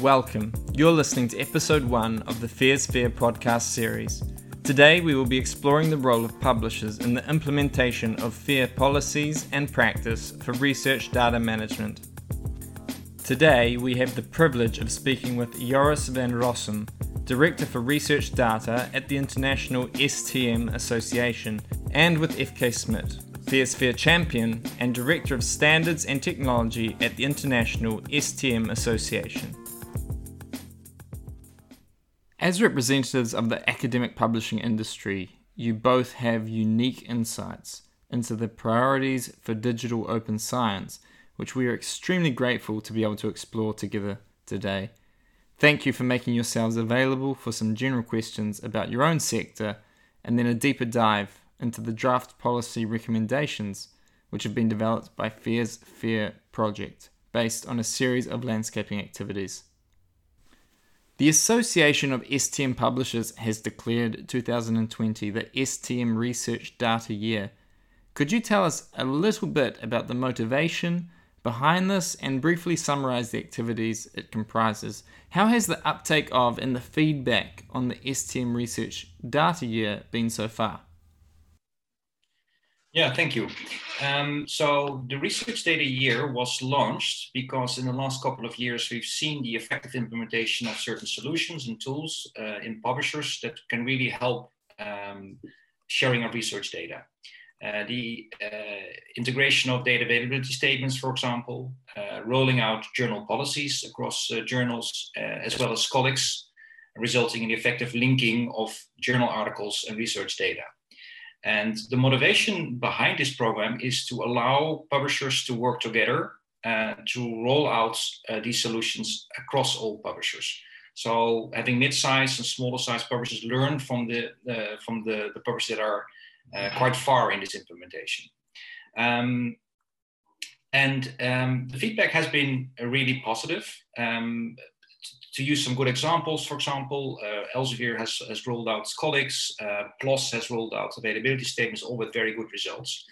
Welcome. You're listening to episode one of the Fair podcast series. Today, we will be exploring the role of publishers in the implementation of FAIR policies and practice for research data management. Today, we have the privilege of speaking with Joris van Rossum, Director for Research Data at the International STM Association, and with Eefke Smit, FAIRsFAIR Champion and Director of Standards and Technology at the International STM Association. As representatives of the academic publishing industry, you both have unique insights into the priorities for digital open science, which we are extremely grateful to be able to explore together today. Thank you for making yourselves available for some general questions about your own sector and then a deeper dive into the draft policy recommendations which have been developed by FAIRsFAIR project based on a series of landscaping activities. The Association of STM Publishers has declared 2020 the STM Research Data Year. Could you tell us a little bit about the motivation behind this and briefly summarize the activities it comprises? How has the uptake of and the feedback on the STM Research Data Year been so far? Yeah, thank you. Um, so the research data year was launched because in the last couple of years we've seen the effective implementation of certain solutions and tools uh, in publishers that can really help um, sharing of research data. Uh, the uh, integration of data availability statements, for example, uh, rolling out journal policies across uh, journals, uh, as well as Scholix, resulting in the effective linking of journal articles and research data. And the motivation behind this program is to allow publishers to work together uh, to roll out uh, these solutions across all publishers. So having mid-sized and smaller-sized publishers learn from the uh, from the, the publishers that are uh, quite far in this implementation. Um, and um, the feedback has been really positive. Um, to use some good examples, for example, uh, Elsevier has, has rolled out Scholix, uh, PLOS has rolled out availability statements, all with very good results.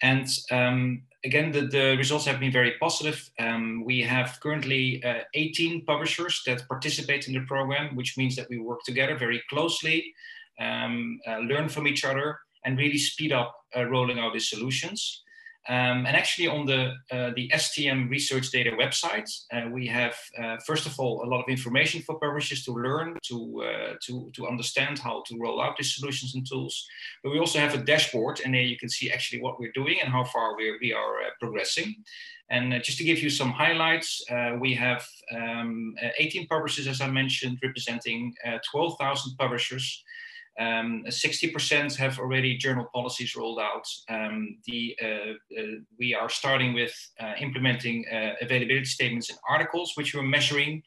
And um, again, the, the, results have been very positive. Um, we have currently uh, 18 publishers that participate in the program, which means that we work together very closely, um, uh, learn from each other, and really speed up uh, rolling out these solutions. Um, and actually, on the uh, the STM research data website, uh, we have uh, first of all a lot of information for publishers to learn, to uh, to to understand how to roll out these solutions and tools. But we also have a dashboard, and there you can see actually what we're doing and how far we we are uh, progressing. And uh, just to give you some highlights, we have um, 18 publishers, as I mentioned, representing 12,000 publishers. Um, 60% have already journal policies rolled out. Um, the, uh, uh, we are starting with uh, implementing uh, availability statements in articles, which we're measuring,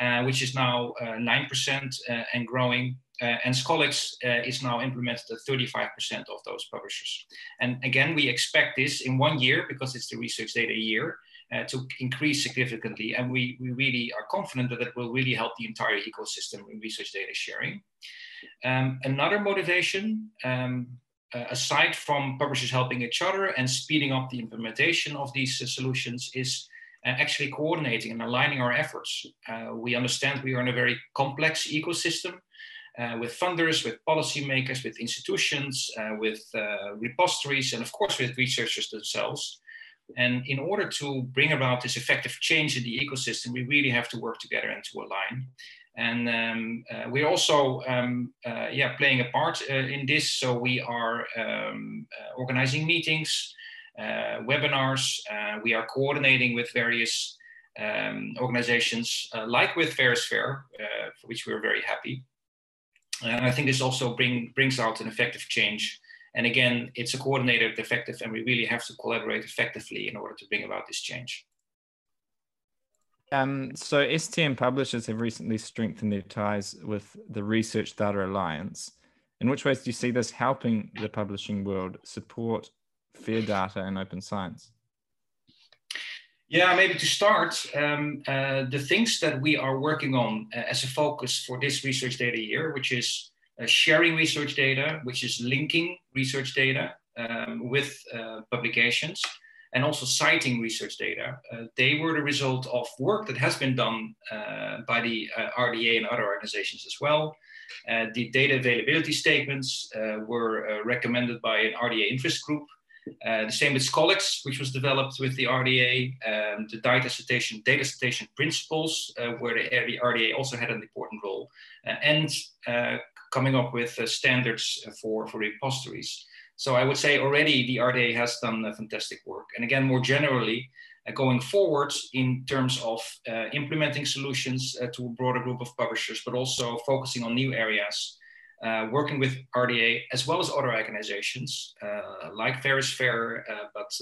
uh, which is now 9% uh, and growing. and Scholix is now implemented at 35% of those publishers. And again, we expect this in one year because it's the research data year. Uh, to increase significantly. And we, we really are confident that it will really help the entire ecosystem in research data sharing. Um, another motivation, um, uh, aside from publishers helping each other and speeding up the implementation of these uh, solutions, is uh, actually coordinating and aligning our efforts. Uh, we understand we are in a very complex ecosystem. Uh, with funders, with policymakers, with institutions, uh, with repositories, and of course with researchers themselves. And in order to bring about this effective change in the ecosystem, we really have to work together and to align. And um, uh, we're also um, uh, yeah, playing a part uh, in this. So we are um, uh, organizing meetings, uh, webinars. Uh, we are coordinating with various um, organizations, like with FAIRsFAIR, for which we're very happy. And I think this also bring, brings out an effective change. And again, it's a coordinated effective, and we really have to collaborate effectively in order to bring about this change. Um, so STM publishers have recently strengthened their ties with the Research Data Alliance. In which ways do you see this helping the publishing world support fair data and open science? Yeah, maybe to start, um, uh, the things that we are working on uh, as a focus for this research data year, which is uh, sharing research data, which is linking research data um, with uh, publications, and also citing research data, uh, they were the result of work that has been done uh, by the uh, RDA and other organizations as well. Uh, the data availability statements uh, were uh, recommended by an RDA interest group. the same with Scholix, which was developed with the RDA, um, the data citation, data citation principles, where the RDA also had an important role, and coming up with standards for, for repositories. So I would say already the RDA has done fantastic work. And again, more generally, uh, going forward in terms of uh, implementing solutions uh, to a broader group of publishers, but also focusing on new areas, working with RDA as well as other organizations like Fair, is uh, but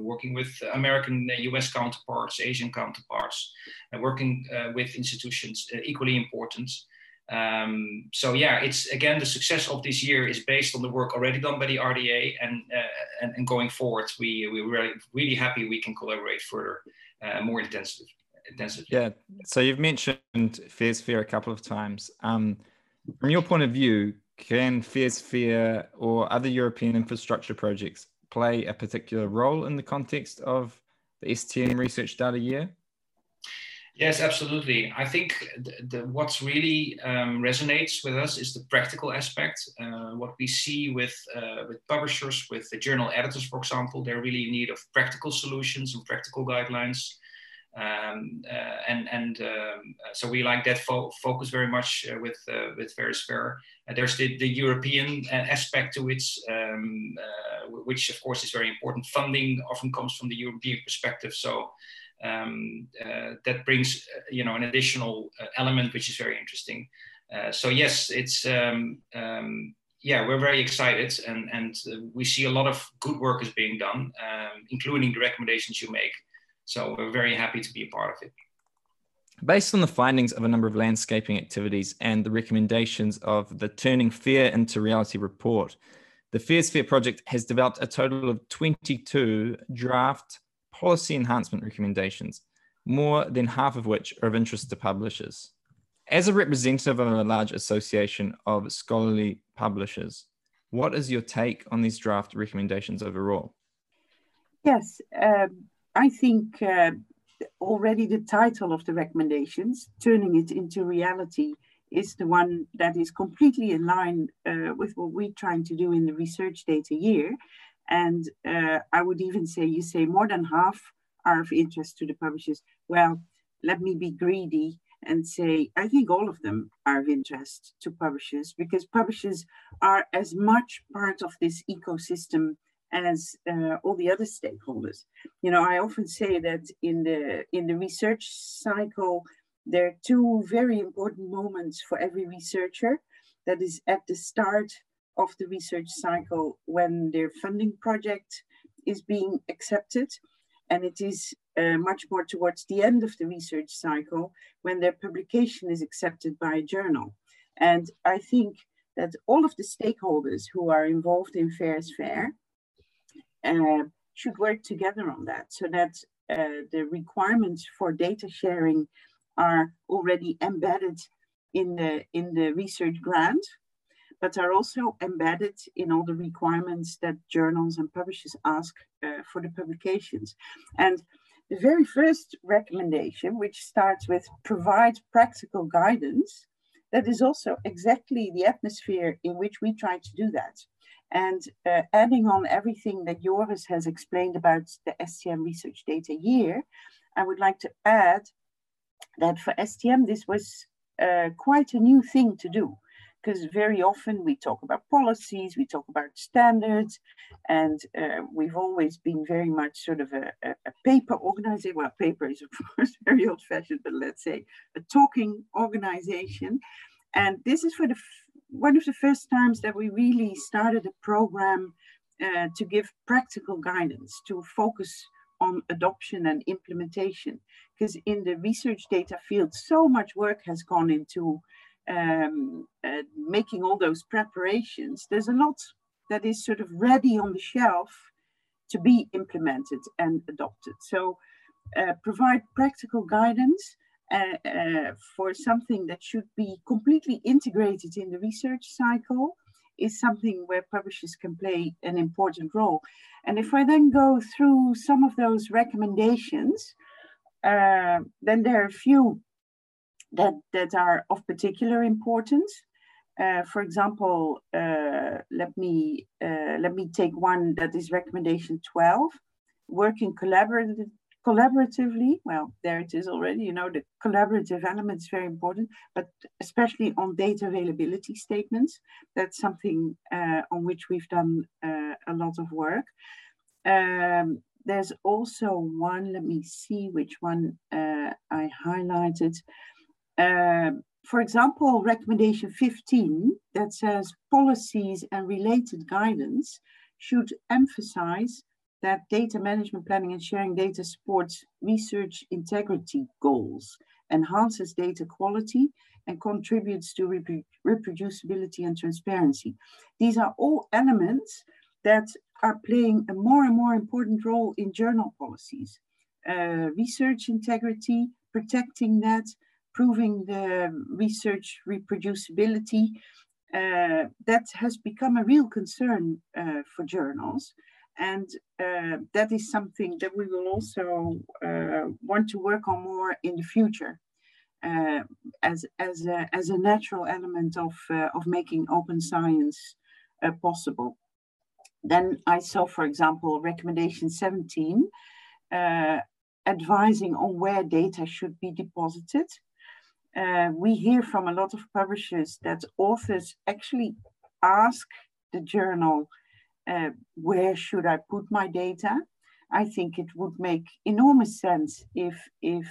working with American, US counterparts, Asian counterparts, and working with institutions equally important. Um, so yeah, it's again the success of this year is based on the work already done by the RDA, and uh, and, and, going forward, we we're really really happy we can collaborate further, uh, more intensive, intensively. Yeah. So you've mentioned FAIRsFAIR a couple of times. Um, from your point of view, can FAIRsFAIR or other European infrastructure projects play a particular role in the context of the STM Research Data Year? Yes, absolutely. I think the, the what's really um, resonates with us is the practical aspect. Uh, what we see with uh, with publishers, with the journal editors, for example, they're really in need of practical solutions and practical guidelines. Um, uh, and and um, so we like that fo- focus very much uh, with uh, with. Uh, there's the, the European aspect to it, um, which of course is very important. Funding often comes from the European perspective, so um, uh, that brings uh, you know an additional uh, element which is very interesting. Uh, so yes, it's um, um, yeah we're very excited and and we see a lot of good work is being done, um, including the recommendations you make. So we're very happy to be a part of it. Based on the findings of a number of landscaping activities and the recommendations of the Turning FAIR into Reality report, the FAIRsFAIR project has developed a total of 22 draft policy enhancement recommendations, more than half of which are of interest to publishers. As a representative of a large association of scholarly publishers, what is your take on these draft recommendations overall? Yes, um, I think uh, already the title of the recommendations, turning it into reality, is the one that is completely in line uh, with what we're trying to do in the research data year. And uh, I would even say, you say more than half are of interest to the publishers. Well, let me be greedy and say, I think all of them are of interest to publishers because publishers are as much part of this ecosystem as uh, all the other stakeholders. You know, I often say that in the in the research cycle, there are two very important moments for every researcher. That is at the start of the research cycle when their funding project is being accepted. And it is uh, much more towards the end of the research cycle when their publication is accepted by a journal. And I think that all of the stakeholders who are involved in FAIRsFair uh, should work together on that so that uh, the requirements for data sharing are already embedded in the, in the research grant but are also embedded in all the requirements that journals and publishers ask uh, for the publications. And the very first recommendation, which starts with provide practical guidance, that is also exactly the atmosphere in which we try to do that. And uh, adding on everything that Joris has explained about the STM research data year, I would like to add that for STM, this was uh, quite a new thing to do because very often we talk about policies, we talk about standards, and uh, we've always been very much sort of a, a, paper organization. Well, paper is of course very old fashioned, but let's say a talking organization. And this is for the one of the first times that we really started a program uh, to give practical guidance, to focus on adoption and implementation. Because in the research data field, so much work has gone into um, uh, making all those preparations, there's a lot that is sort of ready on the shelf to be implemented and adopted. So uh, provide practical guidance uh, uh, for something that should be completely integrated in the research cycle is something where publishers can play an important role. And if I then go through some of those recommendations, uh, then there are a few that, that are of particular importance. Uh, for example, uh, let me uh, let me take one that is recommendation 12, working collaboratively collaboratively. Well there it is already you know the collaborative element is very important but especially on data availability statements. That's something uh, on which we've done uh, a lot of work. Um, there's also one let me see which one uh, i highlighted um, for example recommendation 15 that says policies and related guidance should emphasize that data management planning and sharing data supports research integrity goals, enhances data quality, and contributes to reproducibility and transparency. These are all elements that are playing a more and more important role in journal policies. Uh, research integrity, protecting that, proving the research reproducibility, uh, that has become a real concern uh, for journals. And uh, that is something that we will also uh, want to work on more in the future uh, as, as, a, as a natural element of, uh, of making open science possible. Then I saw, for example, recommendation 17, uh, advising on where data should be deposited. We hear from a lot of publishers that authors actually ask the journal uh, where should I put my data? I think it would make enormous sense if, if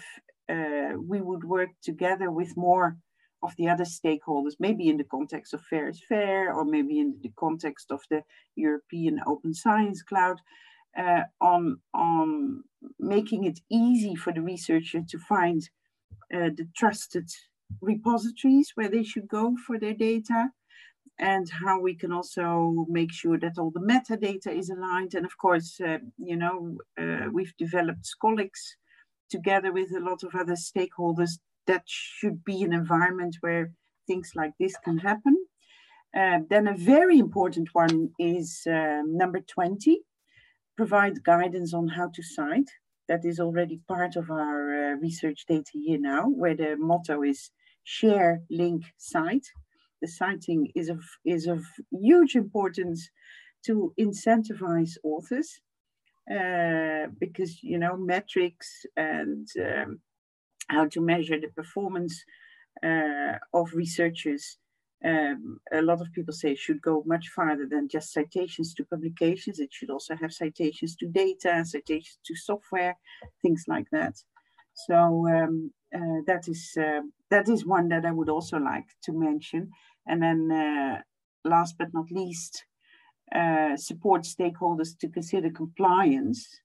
uh, we would work together with more of the other stakeholders, maybe in the context of FAIRsFAIR, or maybe in the context of the European Open Science Cloud, uh, on, on making it easy for the researcher to find uh, the trusted repositories where they should go for their data, and how we can also make sure that all the metadata is aligned. And of course, uh, you know, uh, we've developed Scholix together with a lot of other stakeholders. That should be an environment where things like this can happen. Uh, then a very important one is um, number 20, provide guidance on how to cite. That is already part of our uh, research data here now, where the motto is share, link, cite the citing is of, is of huge importance to incentivize authors uh, because, you know, metrics and um, how to measure the performance uh, of researchers um, a lot of people say should go much farther than just citations to publications. It should also have citations to data, citations to software, things like that. So um, uh, that is uh, that is one that I would also like to mention. And then uh, last but not least, uh, support stakeholders to consider compliance.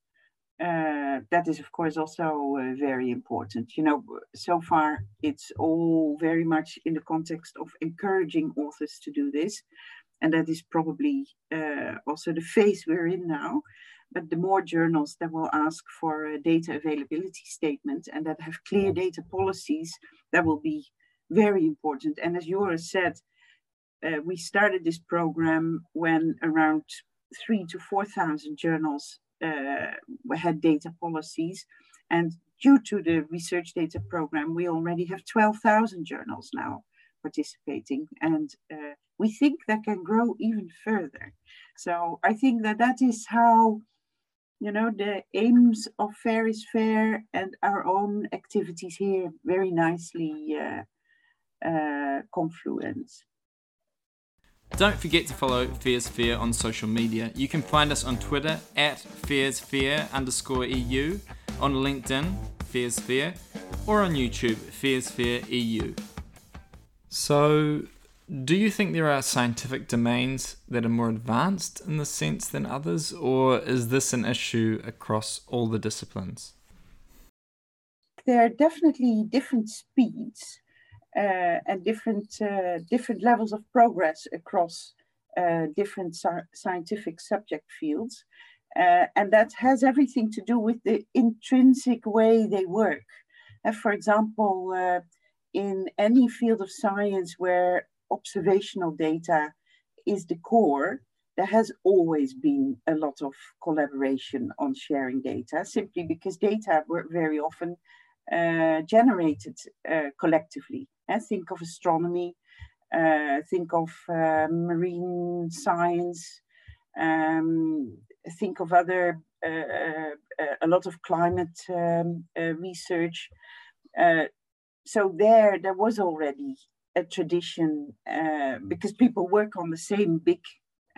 Uh, that is, of course, also uh, very important. You know, so far it's all very much in the context of encouraging authors to do this. And that is probably uh, also the phase we're in now. But the more journals that will ask for a data availability statement and that have clear data policies, that will be very important. And as Joris said, uh, we started this program when around three to 4,000 journals had data policies. And due to the research data program, we already have 12,000 journals now participating. And uh, we think that can grow even further. So I think that that is how, you know, the aims of FAIRsFAIR and our own activities here very nicely uh, uh, confluence. Don't forget to follow FAIRsFAIR on social media. You can find us on Twitter at Fears underscore EU, on LinkedIn, FAIRsFAIR, or on YouTube, FAIRsFAIR EU. So, do you think there are scientific domains that are more advanced in this sense than others, or is this an issue across all the disciplines? There are definitely different speeds and different uh, different levels of progress across uh, different scientific subject fields. Uh, and that has everything to do with the intrinsic way they work. Uh, for example, uh, in any field of science where observational data is the core, there has always been a lot of collaboration on sharing data, simply because data were very often uh, generated uh, collectively. And think of astronomy, uh, think of uh, marine science, um, think of other, uh, uh, a lot of climate um, research. so there, there was already a tradition because people work on the same big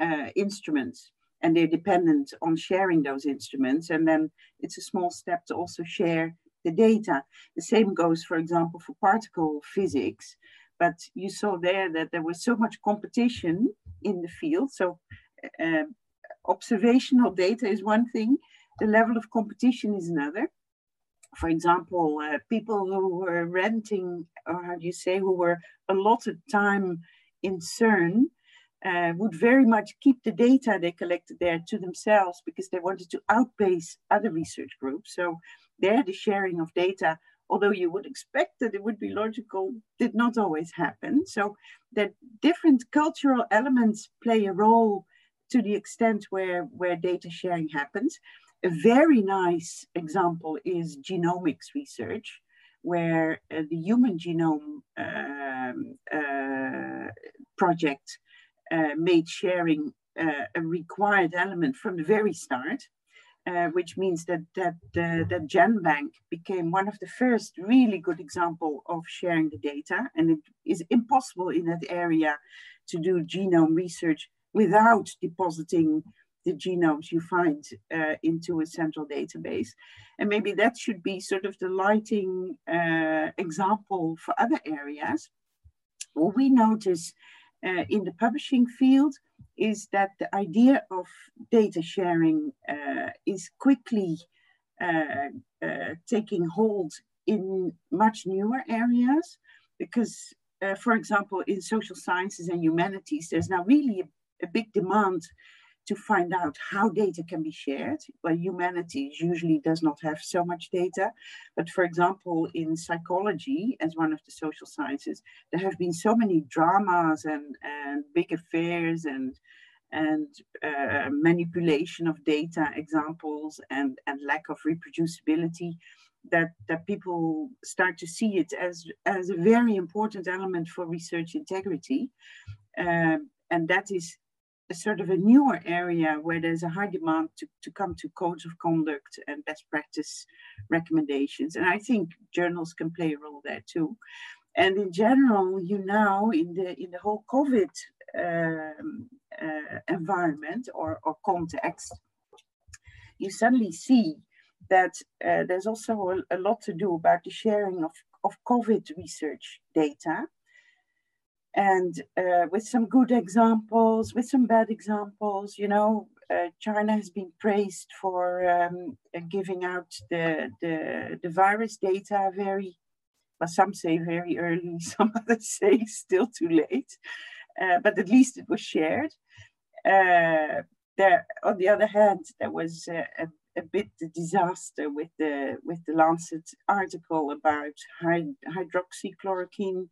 uh, instruments and they're dependent on sharing those instruments. And then it's a small step to also share the data. The same goes, for example, for particle physics. But you saw there that there was so much competition in the field. So uh, observational data is one thing, the level of competition is another. For example, uh, people who were renting, or how do you say, who were allotted time in CERN uh, would very much keep the data they collected there to themselves because they wanted to outpace other research groups. So there, the sharing of data, although you would expect that it would be logical, did not always happen. So that different cultural elements play a role to the extent where, where data sharing happens. A very nice example is genomics research, where uh, the Human Genome um, uh, Project uh, made sharing uh, a required element from the very start, uh, which means that that that GenBank became one of the first really good example of sharing the data, and it is impossible in that area to do genome research without depositing the genomes you find uh, into a central database. And maybe that should be sort of the lighting uh, example for other areas. What we notice uh, in the publishing field is that the idea of data sharing uh, is quickly uh, uh taking hold in much newer areas because, uh, for example, in social sciences and humanities, there's now really a, a big demand to find out how data can be shared. Well, humanities usually does not have so much data, but for example, in psychology, as one of the social sciences, there have been so many dramas and, and big affairs and and uh, manipulation of data examples and, and lack of reproducibility that, that people start to see it as, as a very important element for research integrity. Um, and that is sort of a newer area where there's a high demand to, to come to codes of conduct and best practice recommendations. And I think journals can play a role there too. And in general, you now in the in the whole COVID um, uh, environment or, or context, you suddenly see that uh, there's also a, a, lot to do about the sharing of, of COVID research data and uh, with some good examples, with some bad examples. You know, uh, China has been praised for um, giving out the, the, the virus data very, well, some say very early, some others say still too late, uh, but at least it was shared. Uh, there, on the other hand, there was a, a bit the disaster with the with the Lancet article about hydroxychloroquine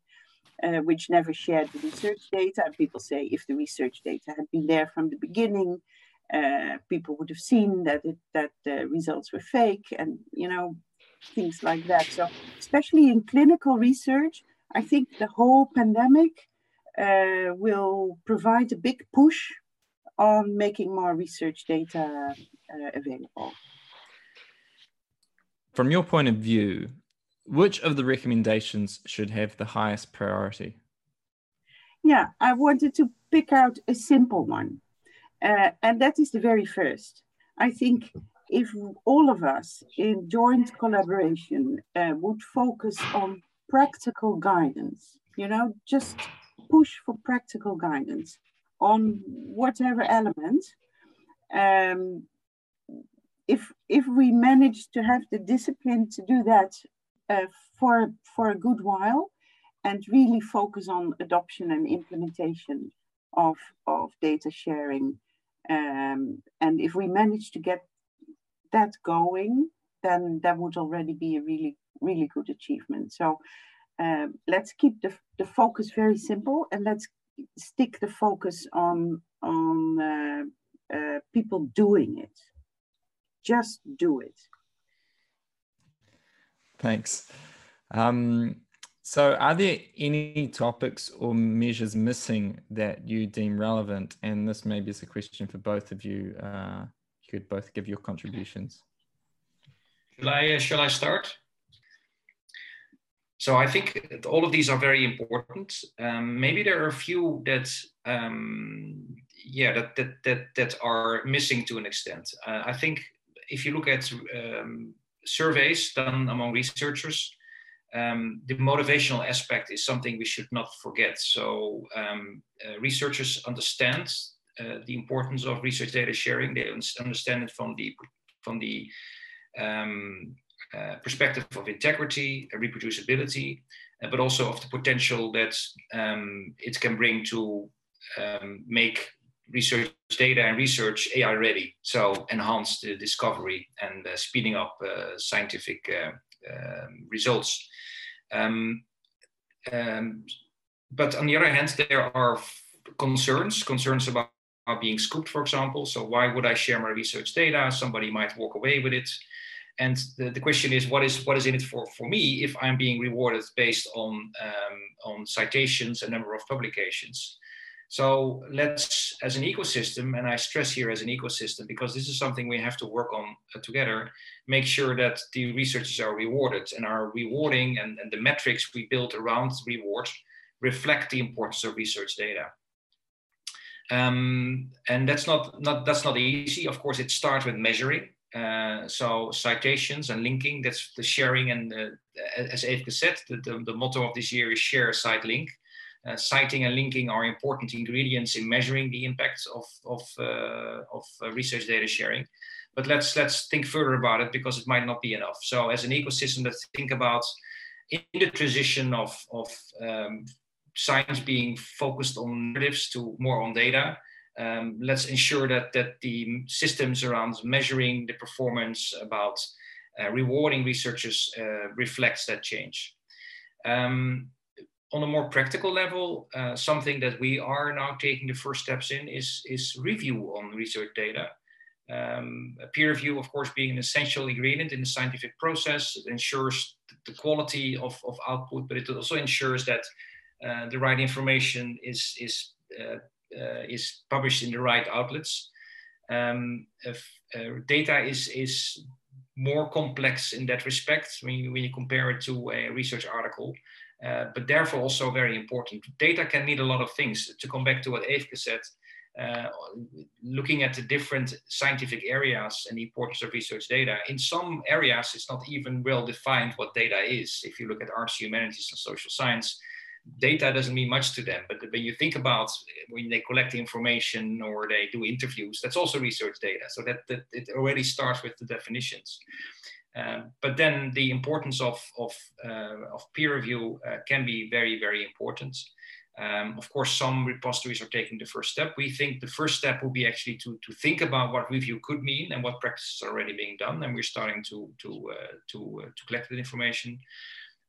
uh, which never shared the research data. And people say if the research data had been there from the beginning, uh, people would have seen that it, that the results were fake, and you know things like that. So especially in clinical research, I think the whole pandemic uh, will provide a big push on making more research data uh, available. From your point of view, which of the recommendations should have the highest priority? Yeah, I wanted to pick out a simple one, uh, and that is the very first. I think if all of us in joint collaboration uh, would focus on practical guidance, you know, just push for practical guidance on whatever element. Um, if if we manage to have the discipline to do that uh, for, for a good while and really focus on adoption and implementation of, of data sharing. Um, and if we manage to get that going, then that would already be a really, really good achievement. So um, let's keep the, the focus very simple and let's stick the focus on on uh, uh, people doing it. Just do it. Thanks. Um, so, are there any topics or measures missing that you deem relevant? And this maybe is a question for both of you. Uh, you could both give your contributions. Shall I, uh, shall I start? So I think all of these are very important. Um, maybe there are a few that, um, yeah, that, that that that are missing to an extent. Uh, I think if you look at um, surveys done among researchers, um, the motivational aspect is something we should not forget. So um, uh, researchers understand uh, the importance of research data sharing. They understand it from the from the um, uh, perspective of integrity, and reproducibility, uh, but also of the potential that um, it can bring to um, make research data and research AI ready. So enhance the discovery and uh, speeding up uh, scientific uh, um, results. Um, um, but on the other hand, there are concerns, concerns about being scooped, for example. So why would I share my research data? Somebody might walk away with it. And the, the question is, what is what is in it for, for me if I'm being rewarded based on um, on citations and number of publications? So let's, as an ecosystem, and I stress here as an ecosystem because this is something we have to work on uh, together, make sure that the researchers are rewarded and are rewarding and, and the metrics we build around reward reflect the importance of research data. Um, and that's not, not that's not easy. Of course, it starts with measuring. Uh, so citations and linking, that's the sharing and uh, as Eefke said, the, the, the, motto of this year is share, cite, link. Uh, citing and linking are important ingredients in measuring the impacts of, of, uh, of uh, research data sharing. But let's, let's think further about it because it might not be enough. So as an ecosystem, let's think about in the transition of, of um, science being focused on narratives to more on data, um, let's ensure that that the systems around measuring the performance about uh, rewarding researchers uh, reflects that change. Um, on a more practical level, uh, something that we are now taking the first steps in is, is review on research data. Um, peer review, of course, being an essential ingredient in the scientific process, it ensures the quality of, of output, but it also ensures that uh, the right information is, is uh, uh, is published in the right outlets. Um, if, uh, data is, is more complex in that respect when you, when you compare it to a research article, uh, but therefore also very important. Data can mean a lot of things. To come back to what Eefke said, uh, looking at the different scientific areas and the importance of research data. In some areas, it's not even well defined what data is. If you look at arts, humanities, and social science, data doesn't mean much to them. But when you think about when they collect information or they do interviews, that's also research data. So that, that it already starts with the definitions. Um, but then the importance of, of, uh, of peer review uh, can be very, very important. Um, of course, some repositories are taking the first step. We think the first step will be actually to, to think about what review could mean and what practices are already being done. And we're starting to, to, uh, to, uh, to collect that information.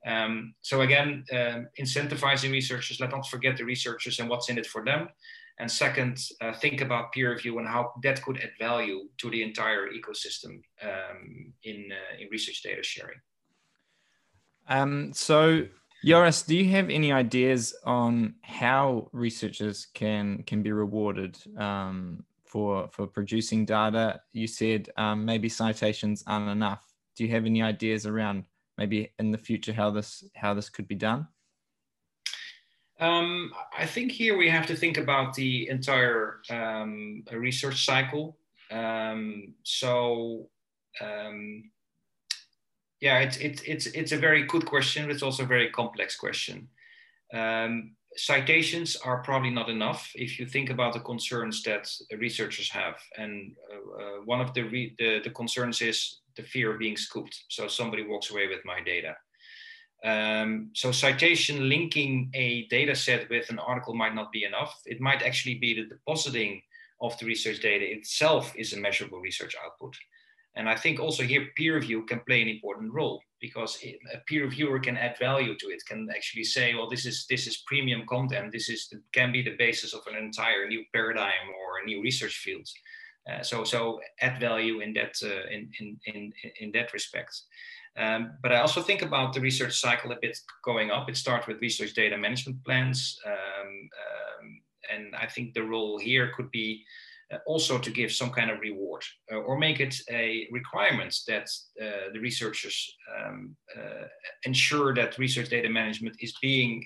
Um, so again, um, incentivizing researchers, let not forget the researchers and what's in it for them. And second, uh, think about peer review and how that could add value to the entire ecosystem um, in, uh, in research data sharing. Um, so, Joris, do you have any ideas on how researchers can can be rewarded um, for for producing data? You said um, maybe citations aren't enough. Do you have any ideas around maybe in the future how this how this could be done? Um, I think here we have to think about the entire um, research cycle. Um, so um, yeah, it's it's it's it's a very good question, but it's also a very complex question. Um, citations are probably not enough if you think about the concerns that researchers have, and uh, uh, one of the, the the concerns is the fear of being scooped. So somebody walks away with my data. Um, so citation linking a data set with an article might not be enough. It might actually be the depositing of the research data itself is a measurable research output. And I think also here peer review can play an important role because a peer reviewer can add value to it, can actually say, well, this is this is premium content. This is can be the basis of an entire new paradigm or a new research field. Uh, so so add value in that uh, in, in in in that respect. Um, but I also think about the research cycle a bit going up. It starts with research data management plans, um, um, and I think the role here could be uh, also to give some kind of reward uh, or make it a requirement that uh, the researchers um, uh, ensure that research data management is being,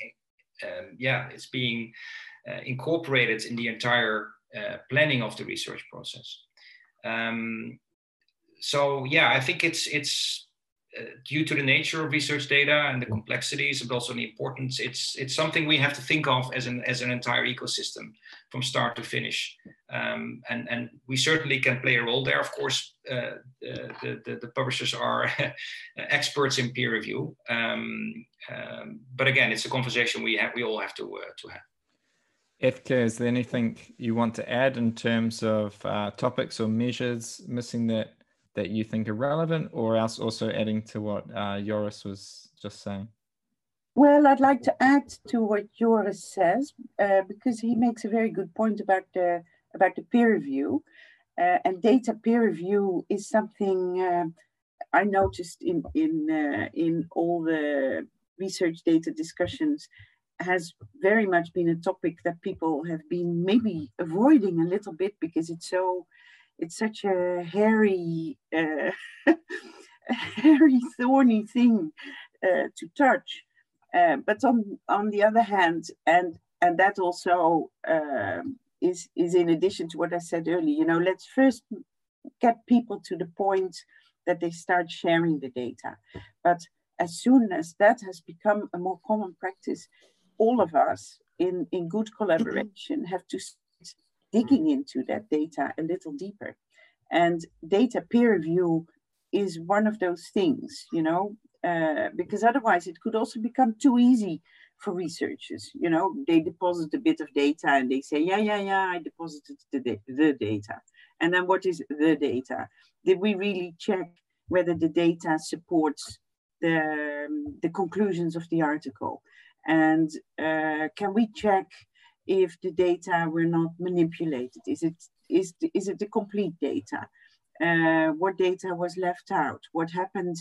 um, yeah, it's being uh, incorporated in the entire planning of the research process. Um, so yeah, I think it's it's due to the nature of research data and the complexities, but also the importance, it's it's something we have to think of as an as an entire ecosystem from start to finish. Um, and and we certainly can play a role there. Of course, uh, the, the, the publishers are experts in peer review. Um, um, but again, it's a conversation we have we all have to uh, to have. Eefke, is there anything you want to add in terms of uh, topics or measures missing that that you think are relevant, or else also adding to what uh, Joris was just saying? Well, I'd like to add to what Joris says uh, because he makes a very good point about the about the peer review, uh, and data peer review is something uh, I noticed in in uh, in all the research data discussions has very much been a topic that people have been maybe avoiding a little bit because it's so it's such a hairy, uh, hairy, thorny thing uh, to touch. Uh, but on on the other hand, and and that also um, is is in addition to what I said earlier. You know, let's first get people to the point that they start sharing the data. But as soon as that has become a more common practice, all of us in, in good collaboration have to digging into that data a little deeper. And data peer review is one of those things, you know, uh, because otherwise it could also become too easy for researchers. You know, they deposit a bit of data and they say, yeah, yeah, yeah, I deposited the, the data. And then what is the data? Did we really check whether the data supports the, um, the conclusions of the article? And uh, can we check if the data were not manipulated? Is it is is it the complete data? Uh, what data was left out? What happened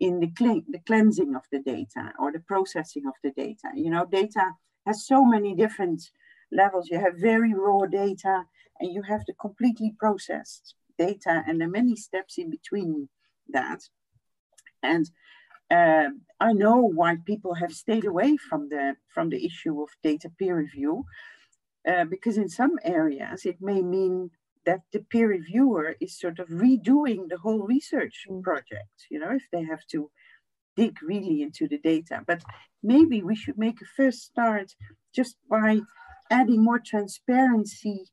in the, the cleansing of the data or the processing of the data? You know, data has so many different levels. You have very raw data and you have the completely processed data and there are many steps in between that. And uh, I know why people have stayed away from the from the issue of data peer review, uh, because in some areas it may mean that the peer reviewer is sort of redoing the whole research mm. project. You know, if they have to dig really into the data, but maybe we should make a first start just by adding more transparency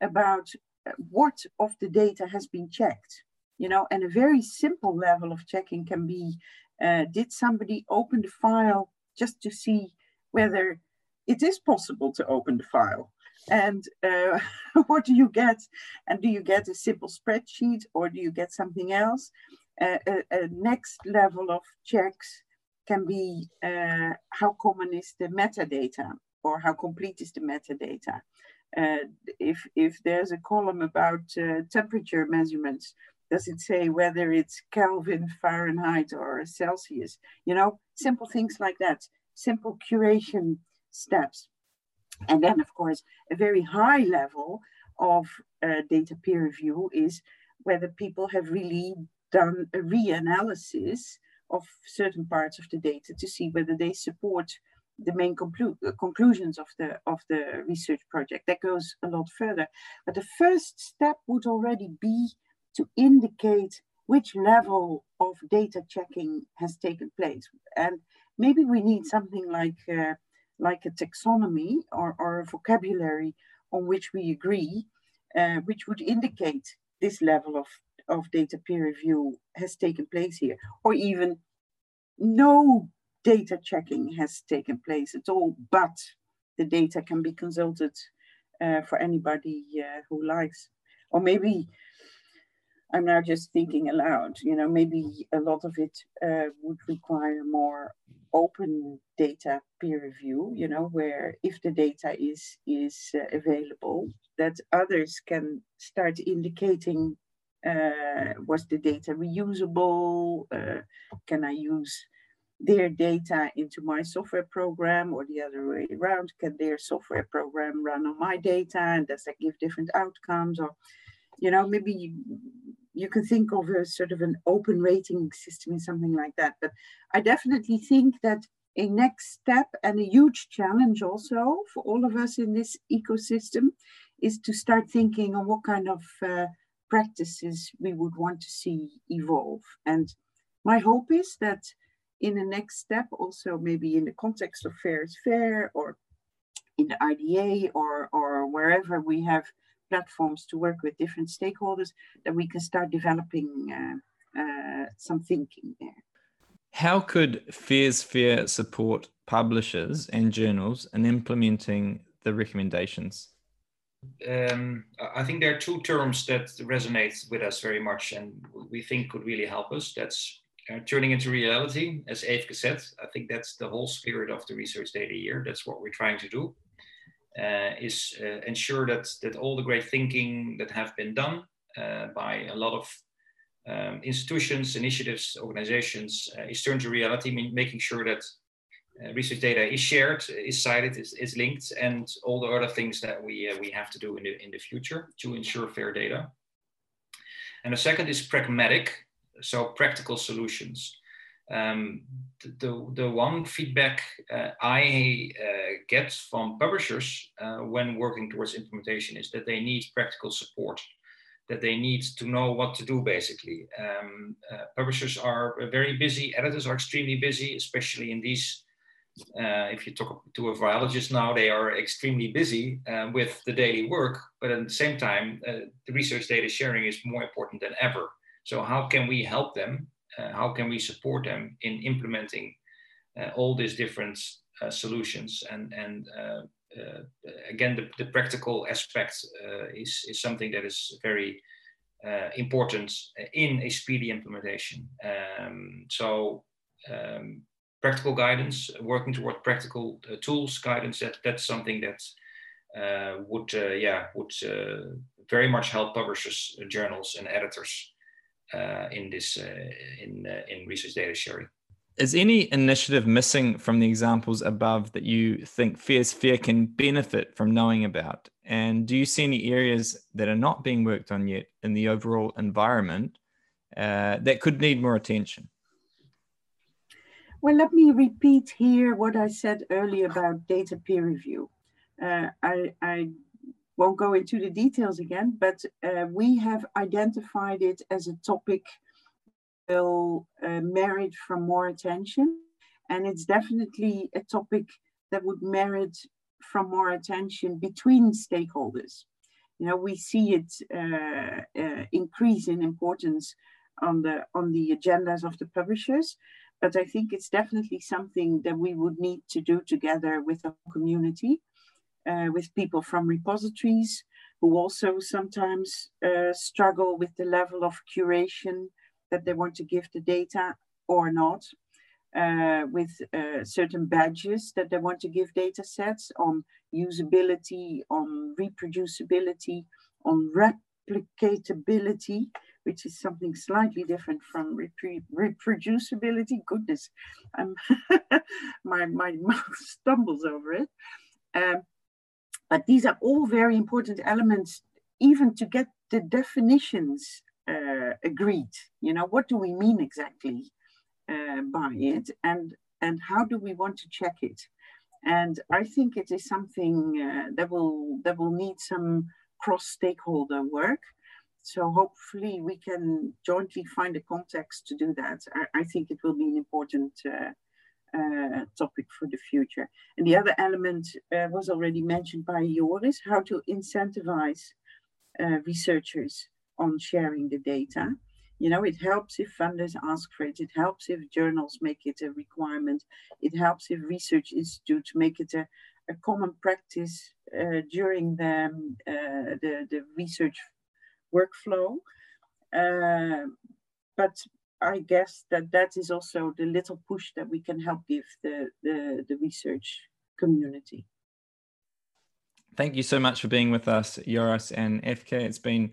about uh, what of the data has been checked you know and a very simple level of checking can be uh, did somebody open the file just to see whether it is possible to open the file? And uh, what do you get? And do you get a simple spreadsheet or do you get something else? Uh, a, a, next level of checks can be uh, how common is the metadata or how complete is the metadata. Uh, if, if there's a column about uh, temperature measurements, does it say whether it's Kelvin, Fahrenheit, or Celsius? You know, simple things like that, simple curation steps. And then, of course, a very high level of uh, data peer review is whether people have really done a reanalysis of certain parts of the data to see whether they support the main conclu conclusions of the of the research project. That goes a lot further. But the first step would already be to indicate which level of data checking has taken place. And maybe we need something like, uh, like a taxonomy or, or a vocabulary on which we agree, uh, which would indicate this level of, of data peer review has taken place here, or even no data checking has taken place at all, but the data can be consulted uh, for anybody uh, who likes. Or maybe I'm now just thinking aloud. You know, maybe a lot of it uh, would require more open data peer review. You know, where if the data is is uh, available, that others can start indicating uh, was the data reusable? Uh, can I use their data into my software program or the other way around? Can their software program run on my data and does that give different outcomes? Or, you know, maybe you, you can think of a sort of an open rating system and something like that. But I definitely think that a next step and a huge challenge also for all of us in this ecosystem is to start thinking on what kind of uh, practices we would want to see evolve. And my hope is that in the next step, also maybe in the context of FAIRsFAIR or in the RDA or, or wherever we have platforms to work with different stakeholders, that we can start developing uh, uh, some thinking there. How could FAIRsFAIR support publishers and journals in implementing the recommendations? Um, I think there are two terms that resonate with us very much and we think could really help us. That's uh, turning into reality, as Eefke said. I think that's the whole spirit of the research data year. That's what we're trying to do, is uh, ensure that, that all the great thinking that have been done uh, by a lot of um, institutions, initiatives, organizations uh, is turned to reality, making sure that uh, research data is shared, is cited, is, is linked, and all the other things that we, we have to do in the, in the future to ensure fair data. And the second is pragmatic, so practical solutions. Um, the, the one feedback uh, I uh, get from publishers uh, when working towards implementation is that they need practical support, that they need to know what to do basically. Um, uh, publishers are very busy, editors are extremely busy, especially in these. Uh, if you talk to a virologist now, they are extremely busy uh, with the daily work, but at the same time, the research data sharing is more important than ever. So how can we help them? Uh, how can we support them in implementing uh, all these different uh, solutions? And, and uh, uh, again, the, the, practical aspect uh, is, is something that is very important in a speedy implementation. Um, so um, practical guidance, working toward practical tools guidance, that, that's something that would, yeah, would very much help publishers, journals, and editors uh, in this uh, in uh, in research data sharing. Is any initiative missing from the examples above that you think FAIRsFAIR can benefit from knowing about? And do you see any areas that are not being worked on yet in the overall environment uh, that could need more attention? Well, let me repeat here what I said earlier about data peer review. Uh, I, I, won't go into the details again, but uh, we have identified it as a topic that will uh, merit from more attention. And it's definitely a topic that would merit from more attention between stakeholders. You know, we see it uh, uh increase in importance on the on the agendas of the publishers, but I think it's definitely something that we would need to do together with the community uh, with people from repositories who also sometimes uh, struggle with the level of curation that they want to give the data or not, uh, with uh, certain badges that they want to give data sets on usability, on reproducibility, on replicatability, which is something slightly different from repre reproducibility. Goodness, my, my mouth stumbles over it. Um, but these are all very important elements, even to get the definitions uh, agreed. You know, what do we mean exactly uh, by it, and and how do we want to check it? And I think it is something uh, that will that will need some cross-stakeholder work. So hopefully we can jointly find a context to do that. I, I think it will be an important uh, uh, topic for the future. And the other element uh, was already mentioned by Joris, how to incentivize uh, researchers on sharing the data. You know, it helps if funders ask for it. It helps if journals make it a requirement. It helps if research institutes make it a, a common practice uh, during the, uh, the, the research workflow. But I guess that that is also the little push that we can help give the, the, the research community. Thank you so much for being with us, Joris and Eefke. It's been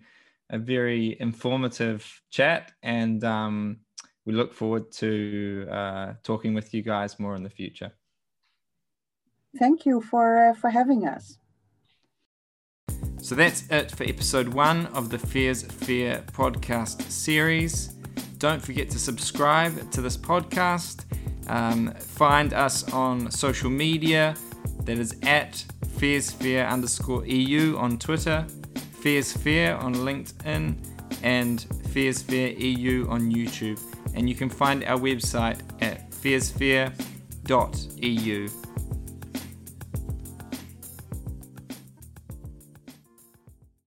a very informative chat, and um, we look forward to uh, talking with you guys more in the future. Thank you for uh, for having us. So that's it for episode one of the FAIRsFAIR podcast series. Don't forget to subscribe to this podcast. Um, find us on social media. That is at FAIRsFAIR underscore EU on Twitter, FAIRsFAIR on LinkedIn, and FAIRsFAIR EU on YouTube. And you can find our website at fairsfair.eu.